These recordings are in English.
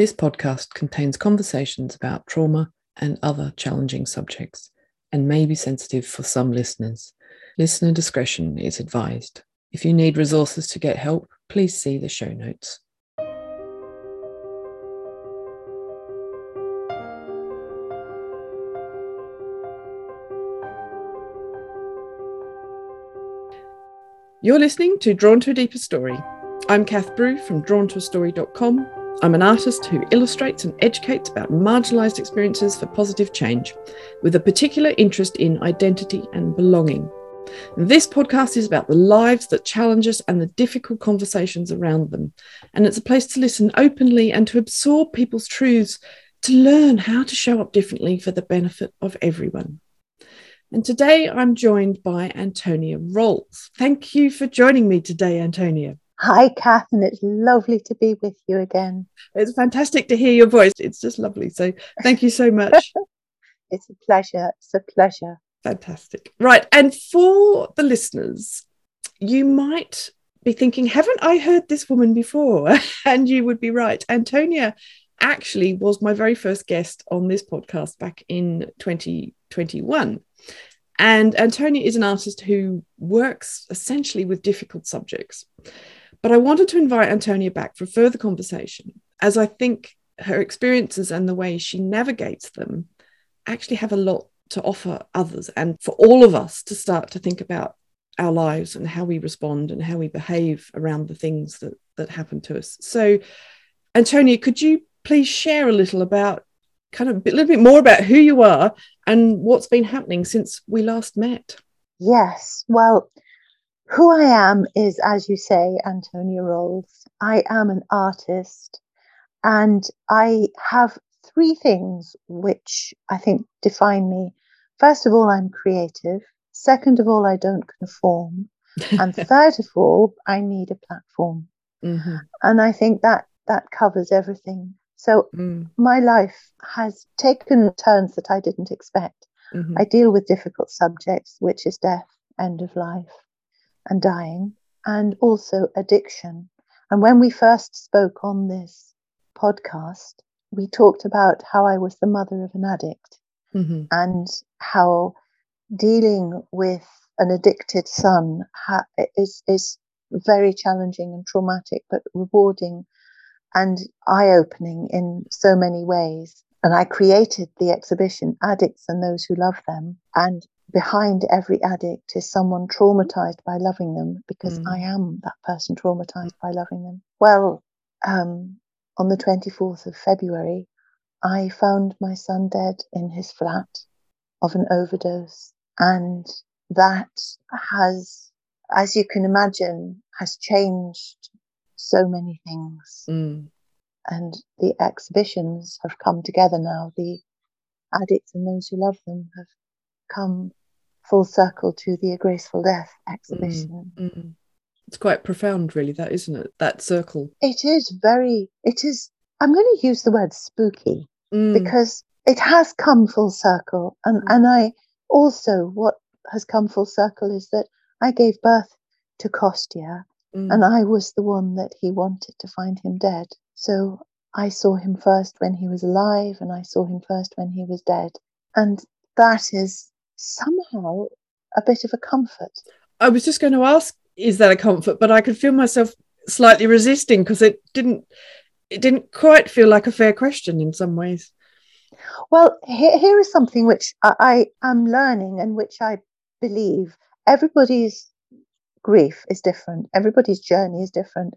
This podcast contains conversations about trauma and other challenging subjects and may be sensitive for some listeners. Listener discretion is advised. If you need resources to get help, please see the show notes. You're listening to Drawn to a Deeper Story. I'm Kath Brew from drawntoastory.com. I'm an artist who illustrates and educates about marginalised experiences for positive change, with a particular interest in identity and belonging. This podcast is about the lives that challenge us and the difficult conversations around them. And it's a place to listen openly and to absorb people's truths, to learn how to show up differently for the benefit of everyone. And today I'm joined by Antonia Rolls. Thank you for joining me today, Antonia. Hi, Kath, and it's lovely to be with you again. It's fantastic to hear your voice. It's just lovely. So thank you so much. it's a pleasure. It's a pleasure. Fantastic. Right. And for the listeners, you might be thinking, haven't I heard this woman before? and you would be right. Antonia actually was my very first guest on this podcast back in 2021. And Antonia is an artist who works essentially with difficult subjects. But I wanted to invite Antonia back for further conversation, as I think her experiences and the way she navigates them actually have a lot to offer others and for all of us to start to think about our lives and how we respond and how we behave around the things that, that happen to us. So, Antonia, could you please share a little about kind of a little bit more about who you are and what's been happening since we last met? Yes. Well, who I am is, as you say, Antonia Rolls. I am an artist and I have three things which I think define me. First of all, I'm creative. Second of all, I don't conform. and third of all, I need a platform. Mm-hmm. And I think that that covers everything. So mm. my life has taken turns that I didn't expect. Mm-hmm. I deal with difficult subjects, which is death, end of life and dying, and also addiction. And when we first spoke on this podcast, we talked about how I was the mother of an addict mm-hmm. and how dealing with an addicted son ha- is, is very challenging and traumatic, but rewarding and eye opening in so many ways. And I created the exhibition, Addicts and Those Who Love Them. And behind every addict is someone traumatized by loving them because mm. I am that person traumatized by loving them. Well, um, on the 24th of February, I found my son dead in his flat of an overdose. And that has, as you can imagine, has changed so many things. Mm. And the exhibitions have come together now. The addicts and those who love them have come full circle to the A Graceful Death exhibition. Mm, mm. It's quite profound, really, that isn't it? That circle. It is very, it is, I'm going to use the word spooky mm. because it has come full circle. And, mm. and I also, what has come full circle is that I gave birth to Kostya mm. and I was the one that he wanted to find him dead. So I saw him first when he was alive and I saw him first when he was dead. And that is somehow a bit of a comfort. I was just going to ask, is that a comfort? But I could feel myself slightly resisting because it didn't it didn't quite feel like a fair question in some ways. Well, here, here is something which I, I am learning and which I believe everybody's grief is different, everybody's journey is different.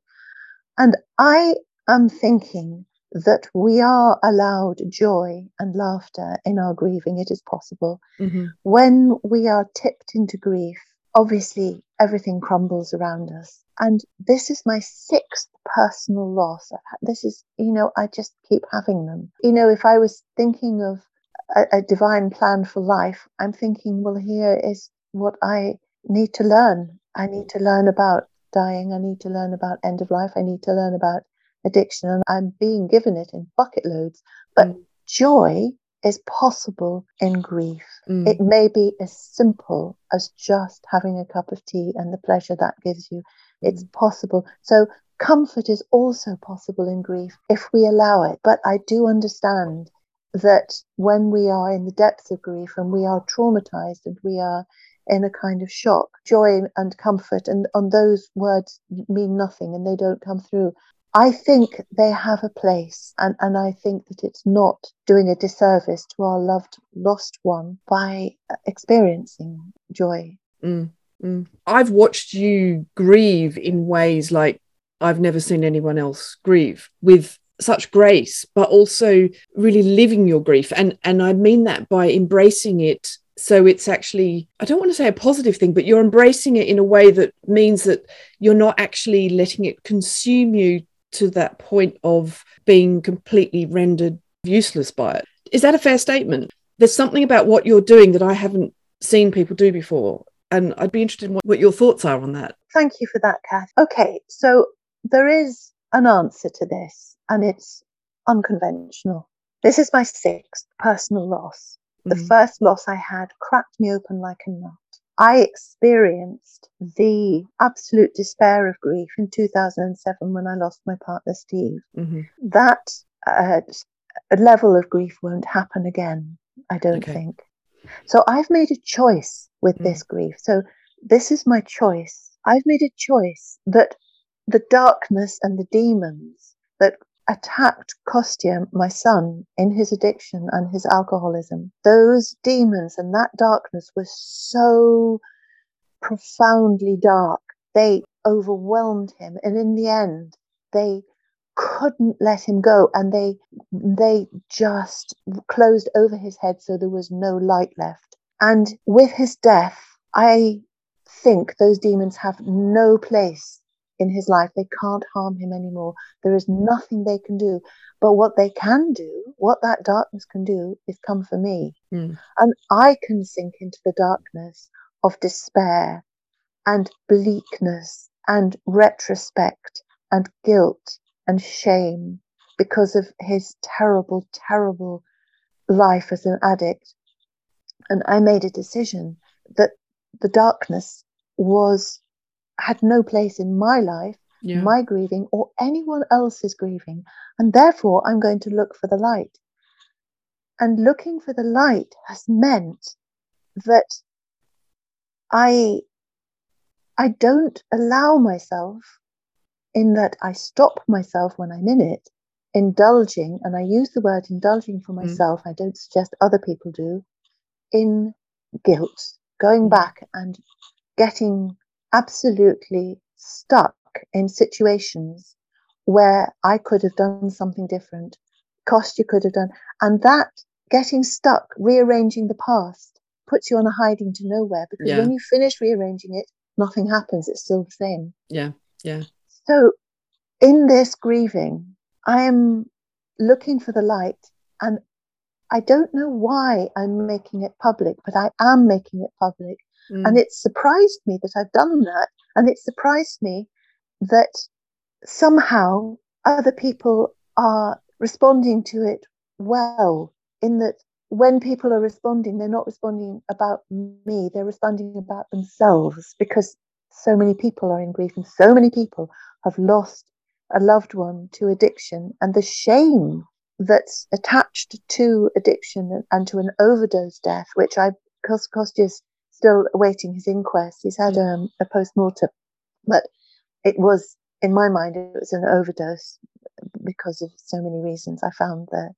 And I am thinking that we are allowed joy and laughter in our grieving. It is possible. Mm-hmm. When we are tipped into grief, obviously everything crumbles around us. And this is my sixth personal loss. This is, you know, I just keep having them. You know, if I was thinking of a, a divine plan for life, I'm thinking, well, here is what I need to learn. I need to learn about dying. I need to learn about end of life. I need to learn about addiction and I'm being given it in bucket loads. But mm. joy is possible in grief. Mm. It may be as simple as just having a cup of tea and the pleasure that gives you. It's mm. possible. So comfort is also possible in grief if we allow it. But I do understand that when we are in the depths of grief and we are traumatized and we are in a kind of shock, joy and comfort, and on those words mean nothing and they don't come through. I think they have a place, and, and I think that it's not doing a disservice to our loved lost one by experiencing joy. Mm, mm. I've watched you grieve in ways like I've never seen anyone else grieve with such grace, but also really living your grief. And, and I mean that by embracing it so it's actually i don't want to say a positive thing but you're embracing it in a way that means that you're not actually letting it consume you to that point of being completely rendered useless by it. Is that a fair statement? There's something about what you're doing that I haven't seen people do before. And I'd be interested in what, what your thoughts are on that. Thank you for that, Kath. Okay, so there is an answer to this, and it's unconventional. This is my sixth personal loss. The mm. first loss I had cracked me open like a nut. I experienced the absolute despair of grief in 2007 when I lost my partner, Steve. Mm-hmm. That uh, level of grief won't happen again, I don't okay. think. So I've made a choice with mm. this grief. So this is my choice. I've made a choice that the darkness and the demons that attacked Kostya, my son, in his addiction and his alcoholism. Those demons and that darkness were so profoundly dark. They overwhelmed him. And in the end, they couldn't let him go and they they just closed over his head so there was no light left and with his death i think those demons have no place in his life. They can't harm him anymore. There is nothing they can do. But what they can do, what that darkness can do, is come for me. Mm. And I can sink into the darkness of despair and bleakness and retrospect and guilt and shame because of his terrible, terrible life as an addict. And I made a decision that the darkness was had no place in my life, yeah. my grieving, or anyone else's grieving. And therefore, I'm going to look for the light. And looking for the light has meant that I, I don't allow myself, in that I stop myself when I'm in it, indulging, and I use the word indulging for mm. myself, mm. I don't suggest other people do, in guilt, going mm. back and getting absolutely stuck in situations where I could have done something different, Kostya could have done. And that getting stuck, rearranging the past, puts you on a hiding to nowhere because yeah. when you finish rearranging it, nothing happens. It's still the same. Yeah. Yeah. So in this grieving, I am looking for the light and I don't know why I'm making it public, but I am making it public Mm. And it surprised me that I've done that. And it surprised me that somehow other people are responding to it well, in that when people are responding, they're not responding about me, they're responding about themselves because so many people are in grief and so many people have lost a loved one to addiction and the shame that's attached to addiction and to an overdose death, which I, Kostya's still awaiting his inquest. He's had um, a post mortem, but it was, in my mind, it was an overdose because of so many reasons. I found the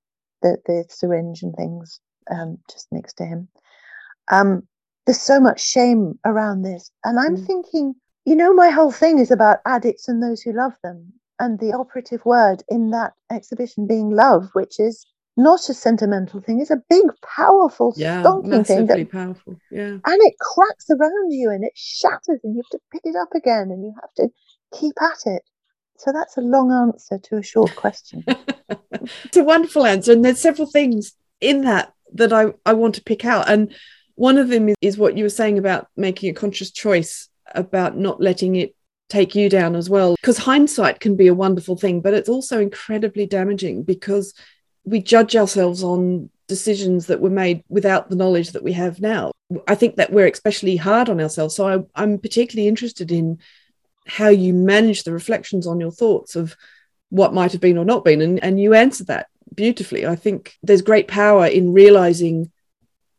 the, the syringe and things um, just next to him. Um, there's so much shame around this, and I'm mm. thinking, you know, my whole thing is about addicts and those who love them, and the operative word in that exhibition being love, which is not a sentimental thing. It's a big, powerful, yeah, stonking thing. That, powerful. Yeah. And it cracks around you and it shatters and you have to pick it up again and you have to keep at it. So that's a long answer to a short question. it's a wonderful answer. And there's several things in that that I, I want to pick out. And one of them is, is what you were saying about making a conscious choice about not letting it take you down as well. Because hindsight can be a wonderful thing, but it's also incredibly damaging because we judge ourselves on decisions that were made without the knowledge that we have now. I think that we're especially hard on ourselves. So I, am particularly interested in how you manage the reflections on your thoughts of what might have been or not been. And, and you answered that beautifully. I think there's great power in realizing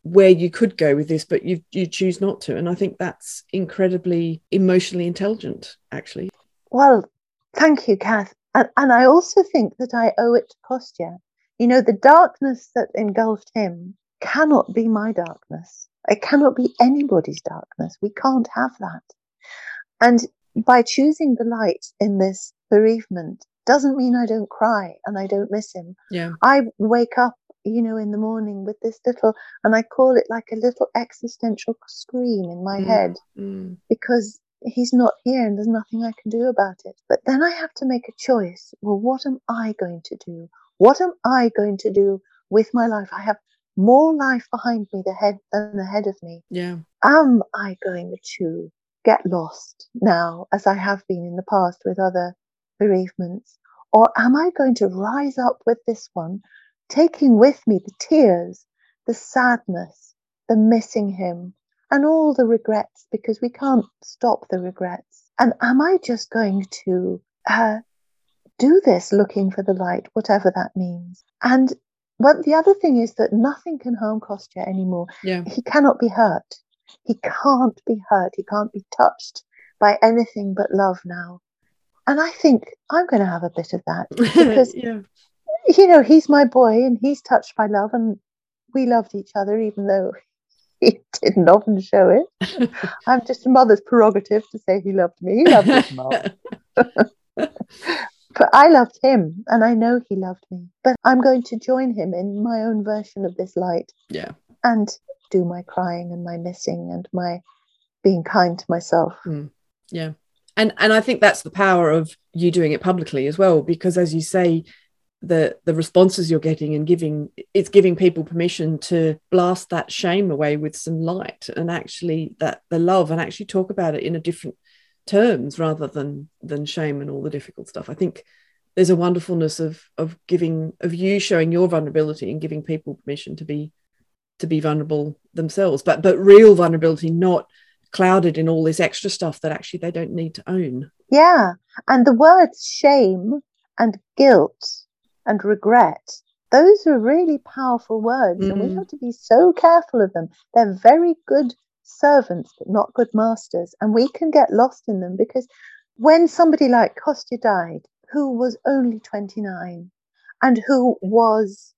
where you could go with this, but you you choose not to. And I think that's incredibly emotionally intelligent, actually. Well, thank you, Kath. And, and I also think that I owe it to Kostya. You know, the darkness that engulfed him cannot be my darkness. It cannot be anybody's darkness. We can't have that. And by choosing the light in this bereavement doesn't mean I don't cry and I don't miss him. Yeah. I wake up, you know, in the morning with this little, and I call it like a little existential scream in my Mm, head mm, because he's not here and there's nothing I can do about it. But then I have to make a choice. Well, what am I going to do? What am I going to do with my life? I have more life behind me the head than ahead of me. yeah. Am I going to get lost now, as I have been in the past with other bereavements? Or am I going to rise up with this one, taking with me the tears, the sadness, the missing him, and all the regrets, because we can't stop the regrets? And am I just going to uh, do this looking for the light, whatever that means? And but the other thing is that nothing can harm Kostya anymore. Yeah. He cannot be hurt. He can't be hurt. He can't be touched by anything but love now. And I think I'm going to have a bit of that because, yeah. you know, he's my boy and he's touched by love and we loved each other, even though he didn't often show it. I'm just a mother's prerogative to say he loved me. He loved his mom. But I loved him and I know he loved me. But I'm going to join him in my own version of this light yeah. and do my crying and my missing and my being kind to myself. Mm. Yeah. And and I think that's the power of you doing it publicly as well, because as you say, the the responses you're getting and giving it's giving people permission to blast that shame away with some light and actually that the love and actually talk about it in a different terms rather than than shame and all the difficult stuff. I think there's a wonderfulness of of giving of you showing your vulnerability and giving people permission to be to be vulnerable themselves, but but real vulnerability, not clouded in all this extra stuff that actually they don't need to own. Yeah. And the words shame and guilt and regret, those are really powerful words. And we Mhm. have to be so careful of them. They're very good servants, but not good masters. And we can get lost in them because when somebody like Kostya died, who was only 29 and who was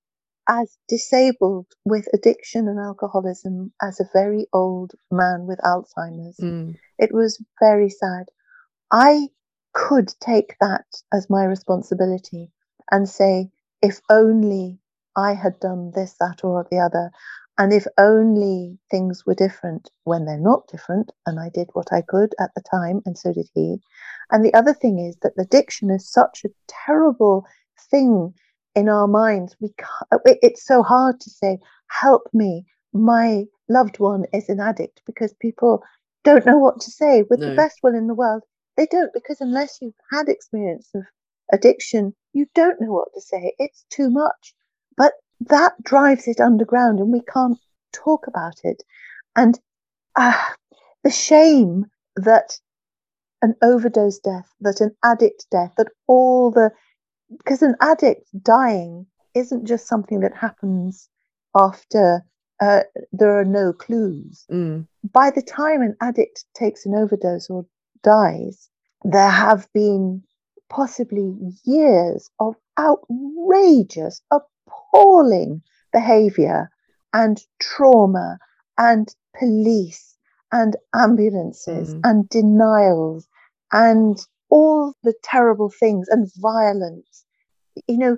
as disabled with addiction and alcoholism as a very old man with Alzheimer's, Mm, it was very sad. I could take that as my responsibility and say, if only I had done this, that, or the other, and if only things were different when they're not different, and I did what I could at the time, and so did he. And the other thing is that addiction is such a terrible thing in our minds. We can't, it- it's so hard to say, "Help me, my loved one is an addict," because people don't know what to say with No. the best will in the world. They don't because unless you've had experience of addiction, you don't know what to say. It's too much. But that drives it underground and we can't talk about it. And uh, the shame that an overdose death, that an addict death, that all the because an addict dying isn't just something that happens after uh, there are no clues mm, by the time an addict takes an overdose or dies, there have been possibly years of outrageous, appalling behavior and trauma and police and ambulances Mm. and denials and all the terrible things and violence. You know,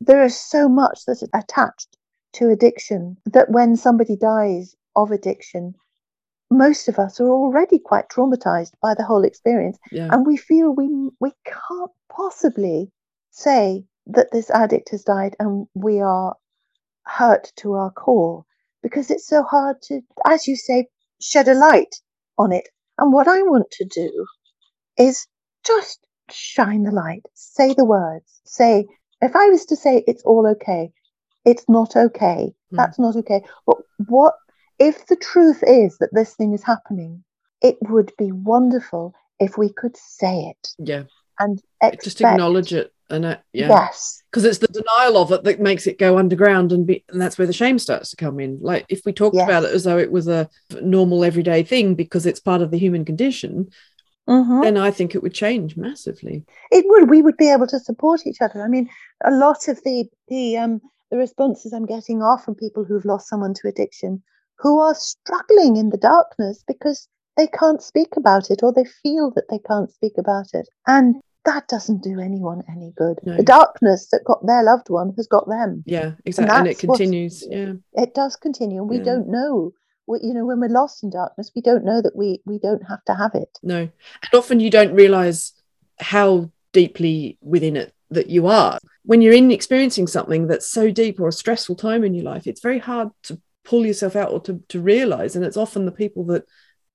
there is so much that is attached to addiction that when somebody dies of addiction, most of us are already quite traumatized by the whole experience yeah. and we feel we we can't possibly say that this addict has died and we are hurt to our core because it's so hard to as you say shed a light on it. And what i want to do is just shine the light say the words say if i was to say it's all okay it's not okay Hmm. that's not okay. But what if the truth is that this thing is happening it would be wonderful if we could say it. Yeah. And just acknowledge it and uh, yeah Yes. because it's the denial of it that makes it go underground and be and that's where the shame starts to come in like if we talked Yes. about it as though it was a normal everyday thing because it's part of the human condition Mhm. then i think it would change massively it would we would be able to support each other i mean a lot of the the um the responses i'm getting are from people who've lost someone to addiction who are struggling in the darkness because they can't speak about it or they feel that they can't speak about it and that doesn't do anyone any good. No. the darkness that got their loved one has got them. Yeah exactly. And, it continues. Yeah. it does continue and we Yeah. don't know. We, you know when we're lost in darkness we don't know that we we don't have to have it. No. And often you don't realize how deeply within it that you are. When you're in experiencing something that's so deep or a stressful time in your life it's very hard to pull yourself out or to, to realize and it's often the people that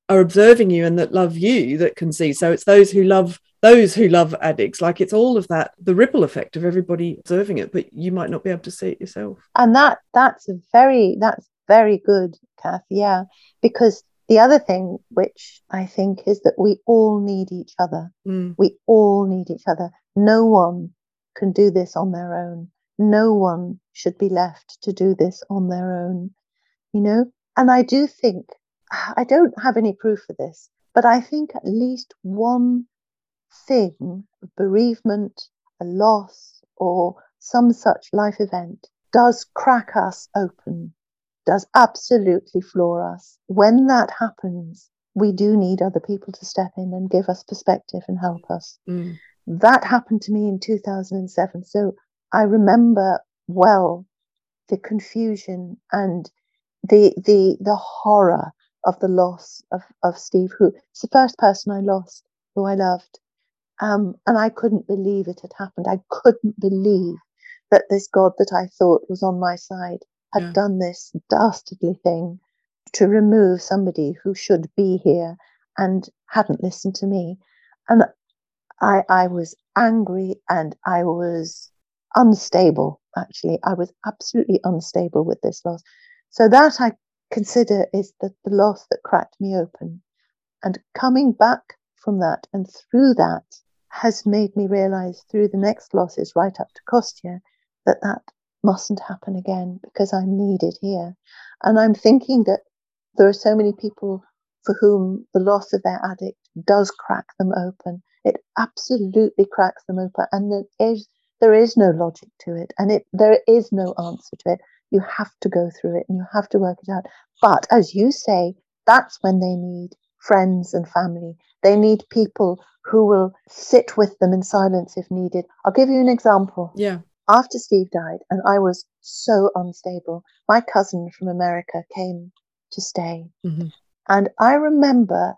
are observing you and that love you that can see. So it's those who love those who love addicts. Like it's all of that the ripple effect of everybody observing it but you might not be able to see it yourself. And that that's a very that's very good kath yeah. Because the other thing which i think is that we all need each other. Mm, we all need each other. No one can do this on their own. No one should be left to do this on their own you know? And i do think i don't have any proof for this but i think at least one thing bereavement a loss or some such life event does crack us open does absolutely floor us. When that happens we do need other people to step in and give us perspective and help us. Mm, that happened to me in 2007 so i remember well the confusion and the the the horror of the loss of of steve who it's the first person i lost who i loved um, and i couldn't believe it had happened i couldn't believe that this god that i thought was on my side had Yeah. done this dastardly thing to remove somebody who should be here and hadn't listened to me and I, I was angry and I was unstable, actually. I was absolutely unstable with this loss. So, that I consider is the, the loss that cracked me open. And coming back from that and through that has made me realize through the next losses, right up to Kostya, that that mustn't happen again because I'm needed here. And I'm thinking that there are so many people for whom the loss of their addict does crack them open. It absolutely cracks them open, and there is there is no logic to it, and it there is no answer to it. You have to go through it, and you have to work it out. But as you say, that's when they need friends and family. They need people who will sit with them in silence if needed. I'll give you an example yeah after Steve died, and I was so unstable, my cousin from America came to stay. Mhm. And I remember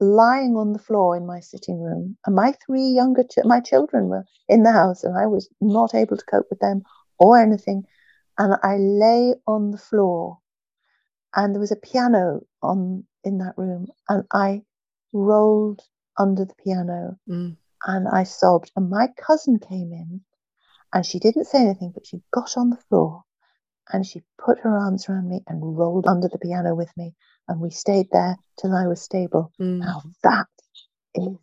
lying on the floor in my sitting room, and my three younger ch- my children were in the house, and I was not able to cope with them or anything. And I lay on the floor, and there was a piano on in that room, and I rolled under the piano mm, and I sobbed. And my cousin came in and she didn't say anything, but she got on the floor and she put her arms around me and rolled under the piano with me. And we stayed there till I was stable. mm. Now that is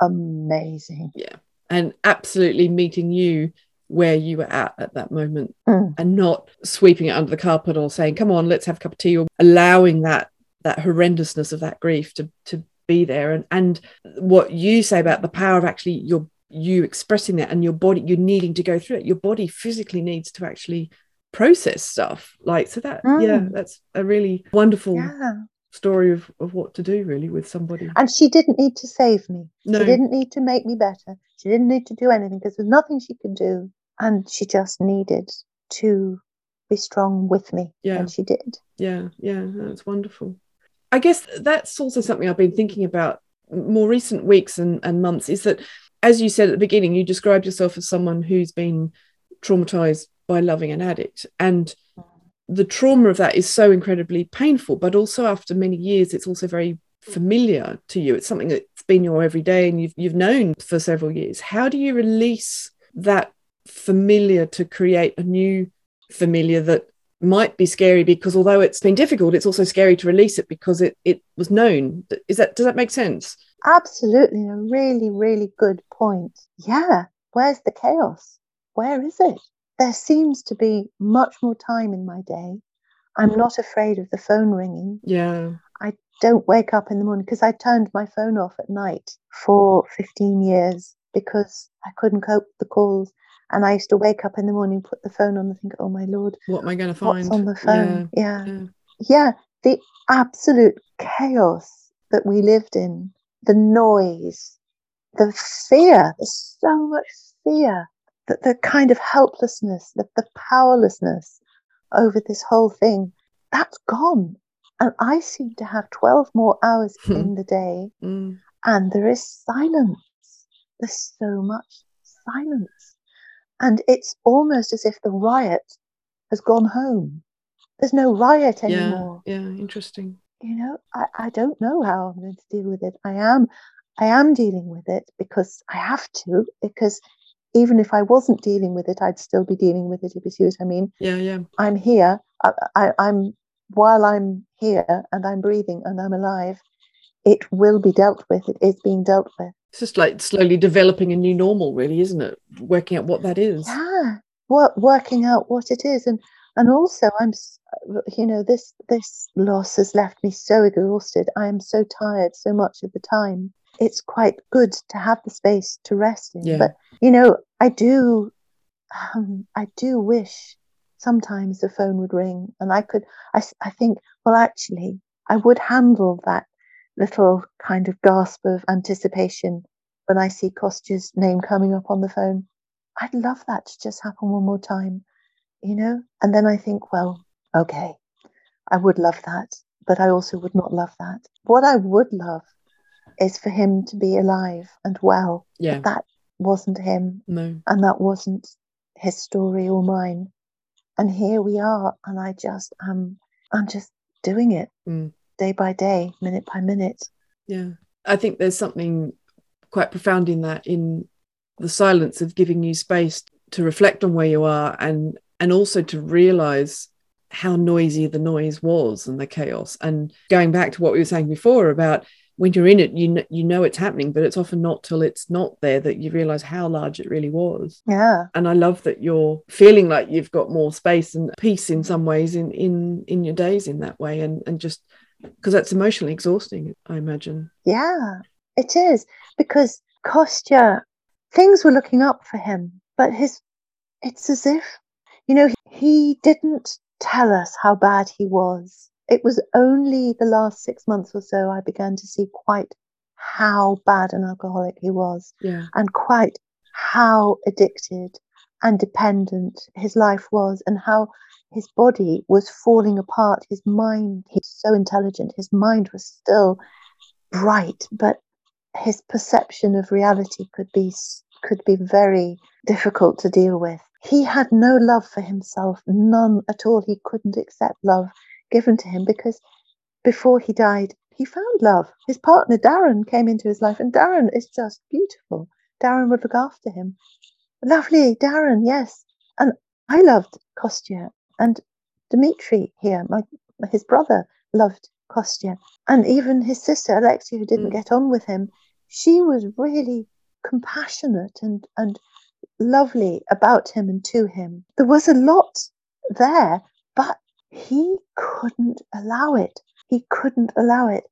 amazing. Yeah. And absolutely meeting you where you were at at that moment Mm. and not sweeping it under the carpet or saying come on let's have a cup of tea or allowing that that horrendousness of that grief to to be there and and what you say about the power of actually your you expressing that and your body you're needing to go through it your body physically needs to actually process stuff like so that yeah Mm. that's a really wonderful Yeah. Story of, of what to do really with somebody And she didn't need to save me. no She didn't need to make me better. She didn't need to do anything because there's nothing she could do. And she just needed to be strong with me. Yeah. And she did. Yeah, yeah, that's wonderful. I guess that's also something I've been thinking about more recent weeks and, and months is that, as you said at the beginning, you described yourself as someone who's been traumatized by loving an addict. And the trauma of that is so incredibly painful, but also after many years, it's also very familiar to you. It's something that's been your everyday and you've, you've known for several years. How do you release that familiar to create a new familiar that might be scary because although it's been difficult, it's also scary to release it because it it was known. Is that does that make sense? absolutely a really, really good point. Yeah, where's the chaos? Where is it? There seems to be much more time in my day. I'm not afraid of the phone ringing. Yeah. I don't wake up in the morning because I turned my phone off at night for 15 years because I couldn't cope with the calls. And I used to wake up in the morning, put the phone on, and think, "Oh my lord, what am I going to find?" What's on the phone? Yeah. Yeah. yeah, yeah. The absolute chaos that we lived in, the noise, the fear. There's so much fear. That the kind of helplessness, the, the powerlessness over this whole thing, that's gone. And I seem to have 12 more hours in the day, Mm. and there is silence. There's so much silence. And it's almost as if the riot has gone home. There's no riot anymore. Yeah. Yeah. Interesting. You know, I, I don't know how I'm going to deal with it. I am I am dealing with it because I have to, because even if I wasn't dealing with it, I'd still be dealing with it, if you see what I mean. Yeah. Yeah. I'm here. I, I, I'm while I'm here and I'm breathing and I'm alive, it will be dealt with. It is being dealt with. It's just like slowly developing a new normal, really, isn't it? Working out what that is. Yeah, what working out what it is, and and also I'm, you know, this this loss has left me so exhausted. I am so tired so much of the time. It's quite good to have the space to rest in. Yeah. But you know, I do, um, I do wish sometimes the phone would ring and I could. I I think well, actually, I would handle that little kind of gasp of anticipation when I see Kostya's name coming up on the phone. I'd love that to just happen one more time, you know? And then I think, well, okay, I would love that, but I also would not love that. What I would love is for him to be alive and well. Yeah. But that wasn't him, No. and that wasn't his story or mine. And here we are, and I just am, I'm just doing it Mm. day by day, minute by minute. Yeah. I think there's something quite profound in that, in the silence of giving you space to reflect on where you are and and also to realize how noisy the noise was and the chaos. And going back to what we were saying before about when you're in it, you know, you know it's happening, but it's often not till it's not there that you realize how large it really was. Yeah. And I love that you're feeling like you've got more space and peace in some ways in in in your days in that way, and and just because that's emotionally exhausting, I imagine. Yeah, it is because Kostya, things were looking up for him, but his, it's as if, you know, he didn't tell us how bad he was. It was only the last six months or so I began to see quite how bad an alcoholic he was Yeah. and quite how addicted and dependent his life was and how his body was falling apart. His mind he's so intelligent. His mind was still bright but his perception of reality could be could be very difficult to deal with. He had no love for himself none at all. He couldn't accept love given to him because before he died he found love. His partner darren came into his life and darren is just beautiful. Darren would look after him. Lovely darren yes. And i loved kostya and Dmitri here, my his brother, loved Kostya, and even his sister Alexia, who didn't Mm. get on with him, she was really compassionate and and lovely about him and to him. There was a lot there, but he couldn't allow it. He couldn't allow it.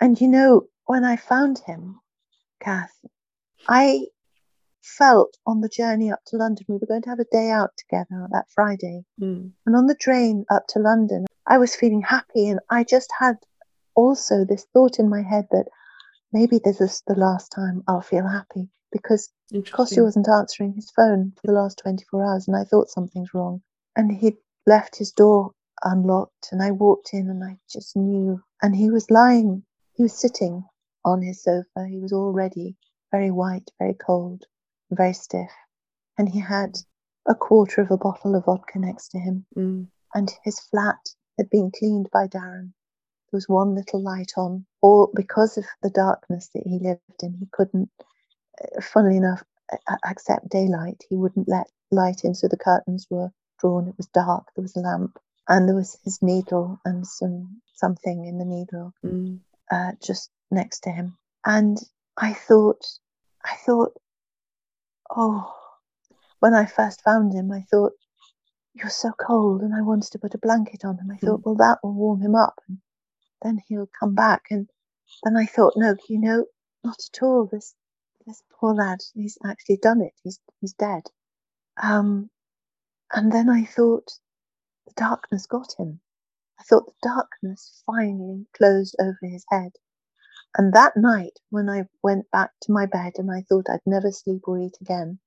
And you know, when I found him, Kath, I felt on the journey up to London, we were going to have a day out together that Friday. Mm. And on the train up to London, I was feeling happy. And I just had also this thought in my head that maybe this is the last time I'll feel happy because Kostya wasn't answering his phone for the last 24 hours. And I thought something's wrong. And he'd left his door unlocked. And I walked in and I just knew. And he was lying, he was sitting on his sofa. He was already very white, very cold, very stiff. And he had a quarter of a bottle of vodka next to him Mm. and his flat had been cleaned by Darren. There was one little light on, or because of the darkness that he lived in, he couldn't, uh, funnily enough, accept daylight. He wouldn't let light in, so the curtains were drawn. It was dark. There was a lamp, and there was his needle and some something in the needle Mm. uh, just next to him. And I thought, I thought, oh, when I first found him, I thought, you're so cold. And I wanted to put a blanket on him. I thought, mm. well, that will warm him up. And then he'll come back. And then I thought, no, you know, not at all. This this poor lad, he's actually done it. He's he's dead. Um, and then I thought, the darkness got him. I thought the darkness finally closed over his head. And that night, when I went back to my bed and I thought I'd never sleep or eat again,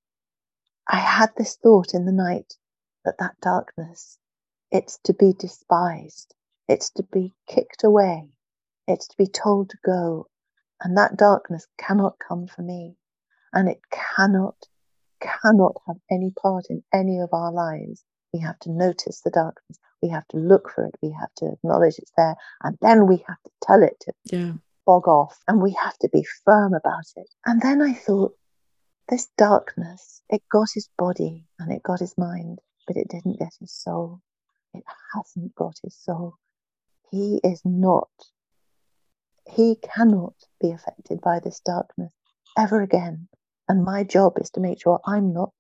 I had this thought in the night that that darkness, it's to be despised, it's to be kicked away, it's to be told to go. And that darkness cannot come for me. And it cannot, cannot have any part in any of our lives. We have to notice the darkness. We have to look for it. We have to acknowledge it's there. And then we have to tell it to yeah. bog off. And we have to be firm about it. And then I thought, this darkness, it got his body and it got his mind, but it didn't get his soul. It hasn't got his soul. He is not he cannot be affected by this darkness ever again. And my job is to make sure I'm not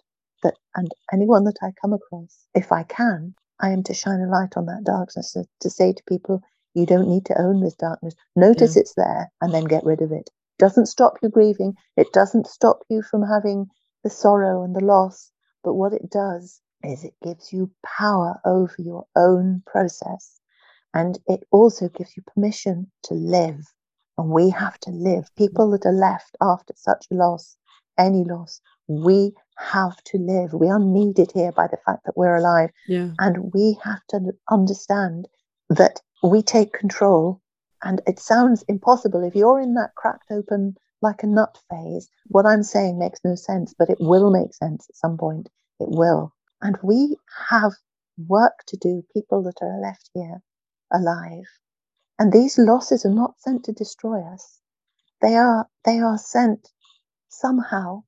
that, and anyone that I come across, if I can, I am to shine a light on that darkness to, to say to people, you don't need to own this darkness. Notice yeah. it's there and then get rid of it. Doesn't stop you grieving. It doesn't stop you from having the sorrow and the loss. But what it does is it gives you power over your own process. And it also gives you permission to live. And we have to live. People that are left after such a loss, any loss, we have to live. We are needed here by the fact that we're alive. Yeah. And we have to understand that we take control. And it sounds impossible. If you're in that cracked open like a nut phase, what I'm saying makes no sense, but it will make sense at some point. It will. And we have work to do, people that are left here alive. And these losses are not sent to destroy us. They are, they are sent somehow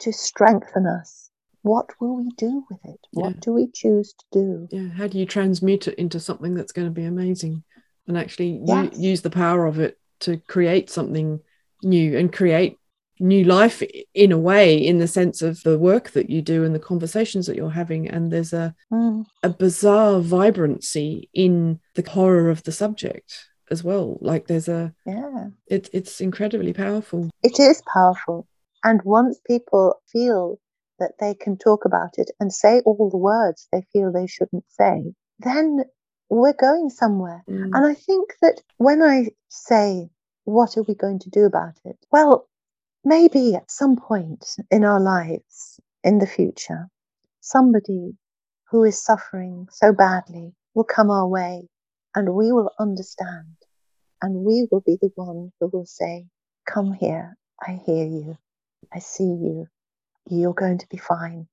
to strengthen us. What will we do with it? What yeah. do we choose to do? Yeah. How do you transmute it into something that's going to be amazing and actually yes. use the power of it to create something new and create new life in a way in the sense of the work that you do and the conversations that you're having and there's a mm. a bizarre vibrancy in the horror of the subject as well like there's a yeah it, it's incredibly powerful it is powerful and once people feel that they can talk about it and say all the words they feel they shouldn't say then we're going somewhere mm. and i think that when i say what are we going to do about it well maybe at some point in our lives in the future, somebody who is suffering so badly will come our way and we will understand. And we will be the one who will say, Come here, I hear you, I see you, you're going to be fine.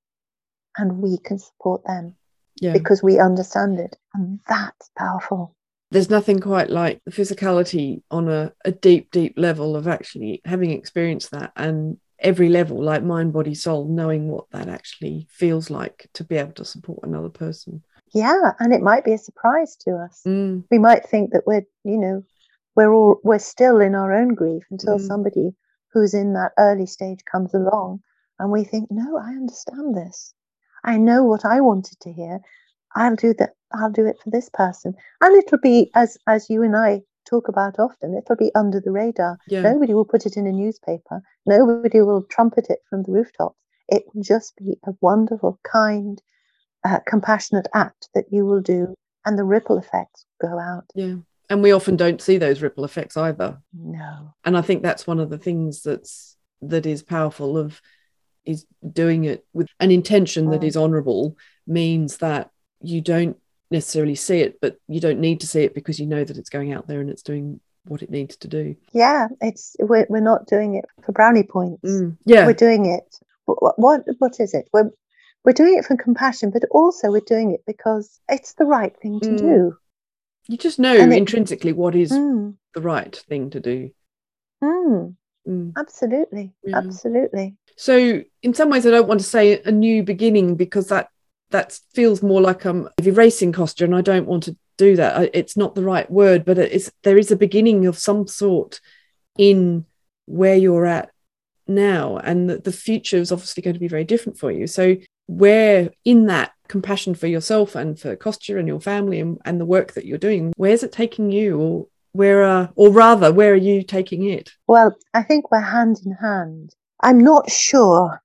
And we can support them yeah. because we understand it. And that's powerful there's nothing quite like the physicality on a, a deep, deep level of actually having experienced that and every level, like mind, body, soul, knowing what that actually feels like to be able to support another person. Yeah, and it might be a surprise to us. Mm. We might think that we're, you know, we're all we're still in our own grief until mm. somebody who's in that early stage comes along and we think, no, I understand this. I know what I wanted to hear. I'll do that. I'll do it for this person, and it'll be as as you and I talk about often. It'll be under the radar. Yeah. Nobody will put it in a newspaper. Nobody will trumpet it from the rooftops. It will just be a wonderful, kind, uh, compassionate act that you will do, and the ripple effects go out. Yeah. And we often don't see those ripple effects either. No. And I think that's one of the things that's that is powerful of is doing it with an intention that mm. honorable means that you don't necessarily see it, but you don't need to see it because you know that it's going out there and it's doing what it needs to do. Yeah, it's we're, we're not doing it for brownie points. Mm, yeah, we're doing it. What, what what is it? We're we're doing it for compassion, but also we're doing it because it's the right thing to mm. do. You just know intrinsically what is mm. the right thing to do. Mm. mm. Absolutely, yeah. absolutely. So, in some ways, I don't want to say a new beginning because that that feels more like I'm erasing Kostya, and I don't want to do that. It's not the right word, but it's there is a beginning of some sort in where you're at now and the, the future is obviously going to be very different for you so where in that compassion for yourself and for Kostya and your family and, and the work that you're doing where's it taking you? Or where are or rather where are you taking it? Well i think we're hand in hand. I'm not sure.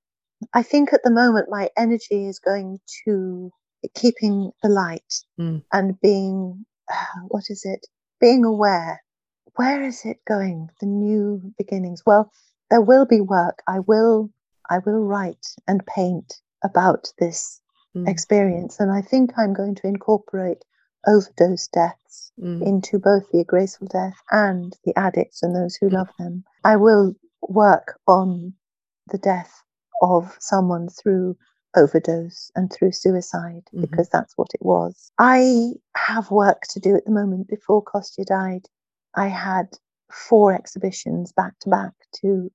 I think at the moment my energy is going to keeping the light mm. and being what is it? Being aware. Where is it going? The new beginnings. Well there will be work. I will i will write and paint about this mm. experience and i think i'm going to incorporate overdose deaths mm. into both the graceful death and the addicts and those who love them i will work on the death of someone through overdose and through suicide Mhm. because that's what it was. I have work to do at the moment. Before Kostya died, I had four exhibitions back to back to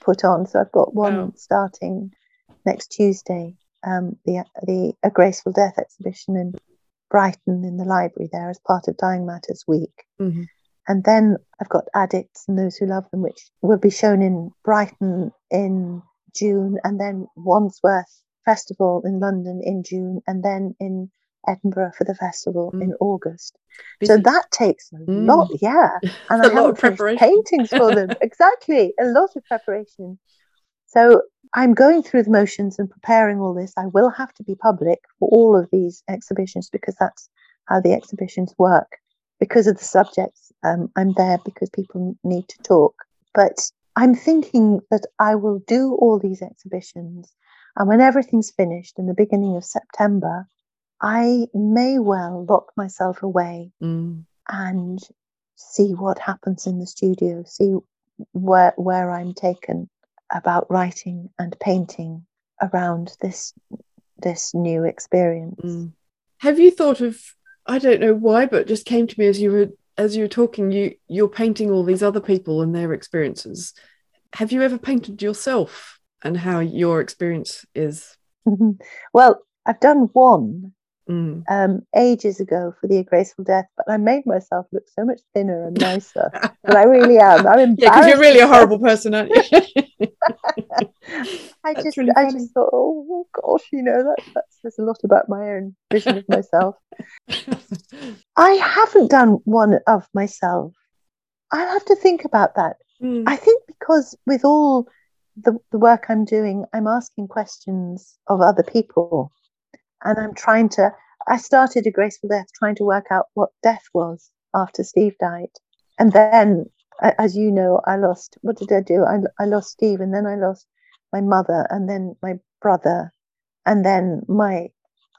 put on. So I've got one Wow. starting next Tuesday, um, the the A Graceful Death exhibition in Brighton in the library there as part of Dying Matters Week. Mhm. And then I've got Addicts and Those Who Love Them, which will be shown in Brighton in June, and then Wandsworth Festival in London in June, and then in Edinburgh for the festival in August. So that takes a Mm. lot, yeah. And A I lot of preparation. paintings for them. exactly, a lot of preparation. So I'm going through the motions and preparing all this. I will have to be public for all of these exhibitions because that's how the exhibitions work. Because of the subjects, um, I'm there because people need to talk. But I'm thinking that I will do all these exhibitions, and when everything's finished in the beginning of September, I may well lock myself away Mm. and see what happens in the studio, see where where I'm taken about writing and painting around this this new experience. Mm. Have you thought of? I don't know why, but it just came to me as you were as you were talking. You you're painting all these other people and their experiences. Have you ever painted yourself and how your experience is? well, I've done one Mm. um, ages ago for the Graceful Death, but I made myself look so much thinner and nicer. but I really am. I'm embarrassed. Yeah, because you're really a horrible person, aren't you? I That's just, really I just thought, oh gosh, you know, that, that says a lot about my own vision of myself. I haven't done one of myself. I'll have to think about that. Mm. I think because with all the, the work I'm doing, I'm asking questions of other people. And I'm trying to, I started a graceful death trying to work out what death was after Steve died. And then, as you know, I lost, what did I do? I, I lost Steve, and then I lost my mother, and then my brother, and then my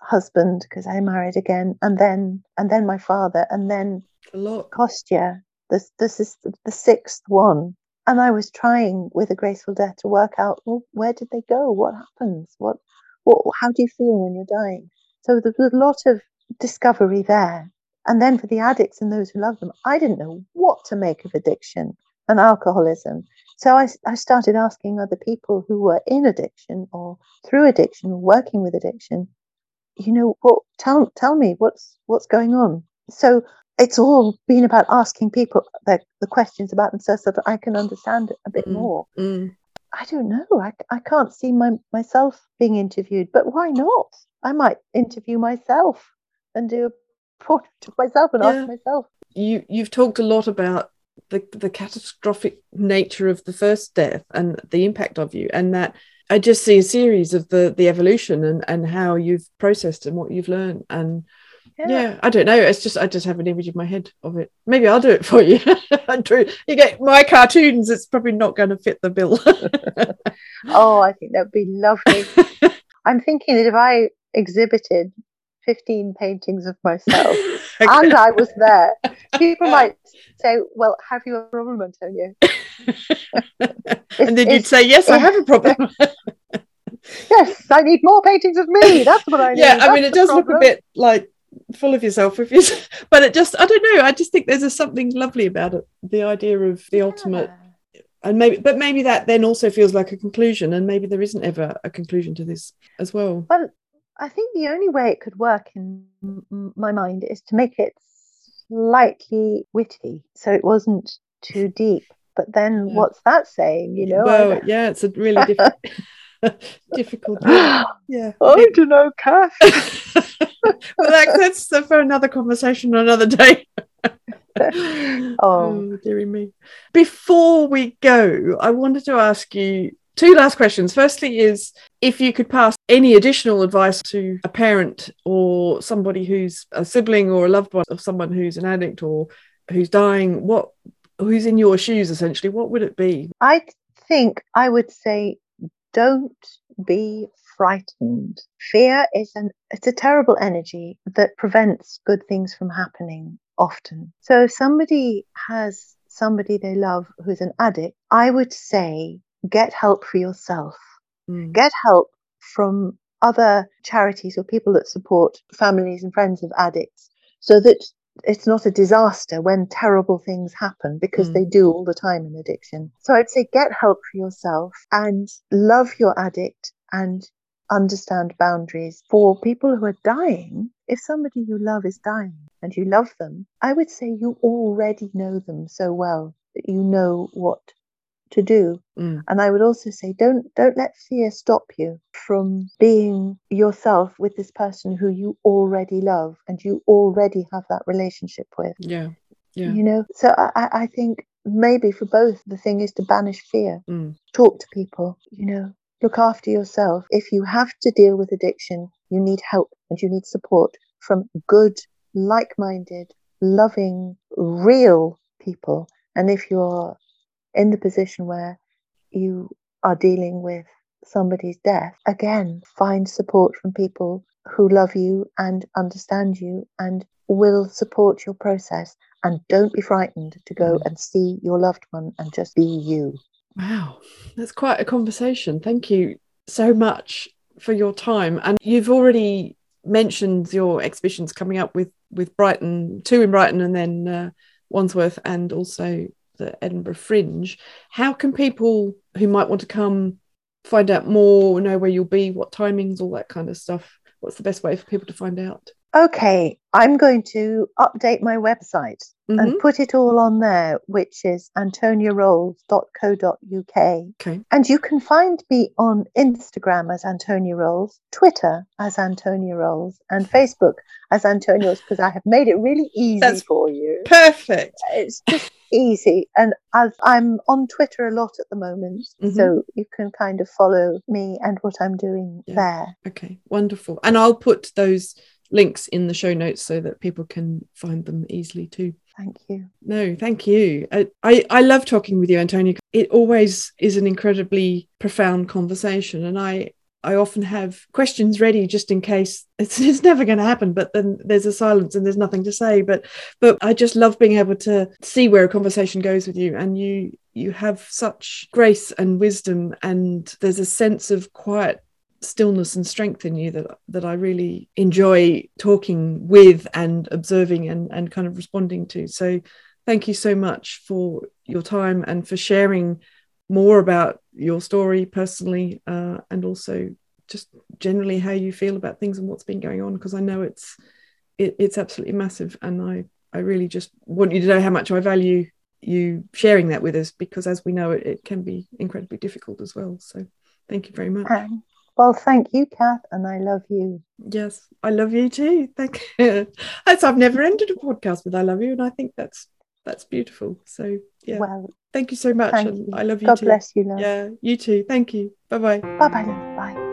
husband, because I married again, and then, and then my father, and then a lot. Kostya. This this is the, sixth one, and I was trying with a graceful death to work out well, where did they go? What happens? What what? How do you feel when you're dying? So there was a lot of discovery there. And then for the addicts and those who love them, I didn't know what to make of addiction and alcoholism. So I, I started asking other people who were in addiction or through addiction or working with addiction, you know, what tell tell me what's what's going on. So it's all been about asking people the, the questions about themselves so that I can understand a bit Mm. more. Mm. I don't know. I, I can't see my, myself being interviewed, but why not? I might interview myself and do portrait of myself and Yeah. ask myself. You you've talked a lot about the the catastrophic nature of the first death and the impact of you, and that I just see a series of the the evolution and and how you've processed and what you've learned and yeah. i don't know it's just i just have an image in my head of it maybe i'll do it for you do. you get my cartoons it's probably not going to fit the bill Oh, I think that would be lovely. I'm thinking that if I exhibited 15 paintings of myself. And I was there, people might say, Well, have you a problem, Antonia? and then you'd say yes i have a problem. Yes, I need more paintings of me. That's what I need. yeah i mean it does look a bit like full of yourself if you but it just i don't know i just think there's a something lovely about it the idea of the ultimate and maybe but maybe that then also feels like a conclusion and maybe there isn't ever a conclusion to this as well. Well, I think the only way it could work in my mind is to make it slightly witty, so it wasn't too deep. but then yeah. what's that saying? You know? Well, yeah, it's a really difficult. difficult. Yeah. I don't know, Kath. well, that, that's for another conversation another day. oh. oh, dearie me. Before we go, I wanted to ask you two last questions. Firstly, is if you could pass any additional advice to a parent or somebody who's a sibling or a loved one of someone who's an addict or who's dying, what who's in your shoes essentially, what would it be? I think I would say don't be frightened. Fear is an it's a terrible energy that prevents good things from happening often. So if somebody has somebody they love who's an addict, I would say get help for yourself. Mm. Get help from other charities or people that support families and friends of addicts so that it's not a disaster when terrible things happen because mm. they do all the time in addiction. So I'd say get help for yourself and love your addict and understand boundaries. For people who are dying, if somebody you love is dying and you love them, I would say you already know them so well that you know what to do. Mm. And I would also say don't don't let fear stop you from being yourself with this person who you already love and you already have that relationship with. Yeah. Yeah. You know, so I, I think maybe for both the thing is to banish fear. Mm. Talk to people, you know, look after yourself. If you have to deal with addiction, you need help and you need support from good, like minded, loving, real people. And if you're in the position where you are dealing with somebody's death, again, find support from people who love you and understand you and will support your process. And don't be frightened to go mm. and see your loved one and just be you. Wow, that's quite a conversation. Thank you so much for your time. And you've already mentioned your exhibitions coming up with with Brighton, two in Brighton, and then uh, Wandsworth, and also the Edinburgh Fringe. How can people who might want to come find out more, know where you'll be, what timings, all that kind of stuff? What's the best way for people to find out? Okay, I'm going to update my website mm-hmm. and put it all on there, which is antoniarolls.co.uk. Okay. And you can find me on Instagram as Antonia Rolls, Twitter as Antonia Rolls, and Facebook as Antonia Rolls because I have made it really easy That's for you. Perfect. It's just easy. And i am on Twitter a lot at the moment, mm-hmm. so you can kind of follow me and what I'm doing yeah. there. Okay, wonderful. And I'll put those links in the show notes so that people can find them easily too. Thank you. No, thank you. I, I, I love talking with you, Antonia. It always is an incredibly profound conversation. And I, I often have questions ready just in case it's, it's never going to happen, but then there's a silence and there's nothing to say. But but I just love being able to see where a conversation goes with you. And you you have such grace and wisdom and there's a sense of quiet stillness and strength in you that that I really enjoy talking with and observing and and kind of responding to. So thank you so much for your time and for sharing more about your story personally uh, and also just generally how you feel about things and what's been going on because I know it's it, it's absolutely massive and I I really just want you to know how much I value you sharing that with us because as we know it, it can be incredibly difficult as well. So thank you very much well, thank you, Kath, and I love you. Yes, I love you too. Thank you. As I've never ended a podcast with "I love you," and I think that's that's beautiful. So yeah, well, thank you so much, and you. I love you. God too. bless you, love. Yeah, you too. Thank you. Bye bye. Bye bye. Bye.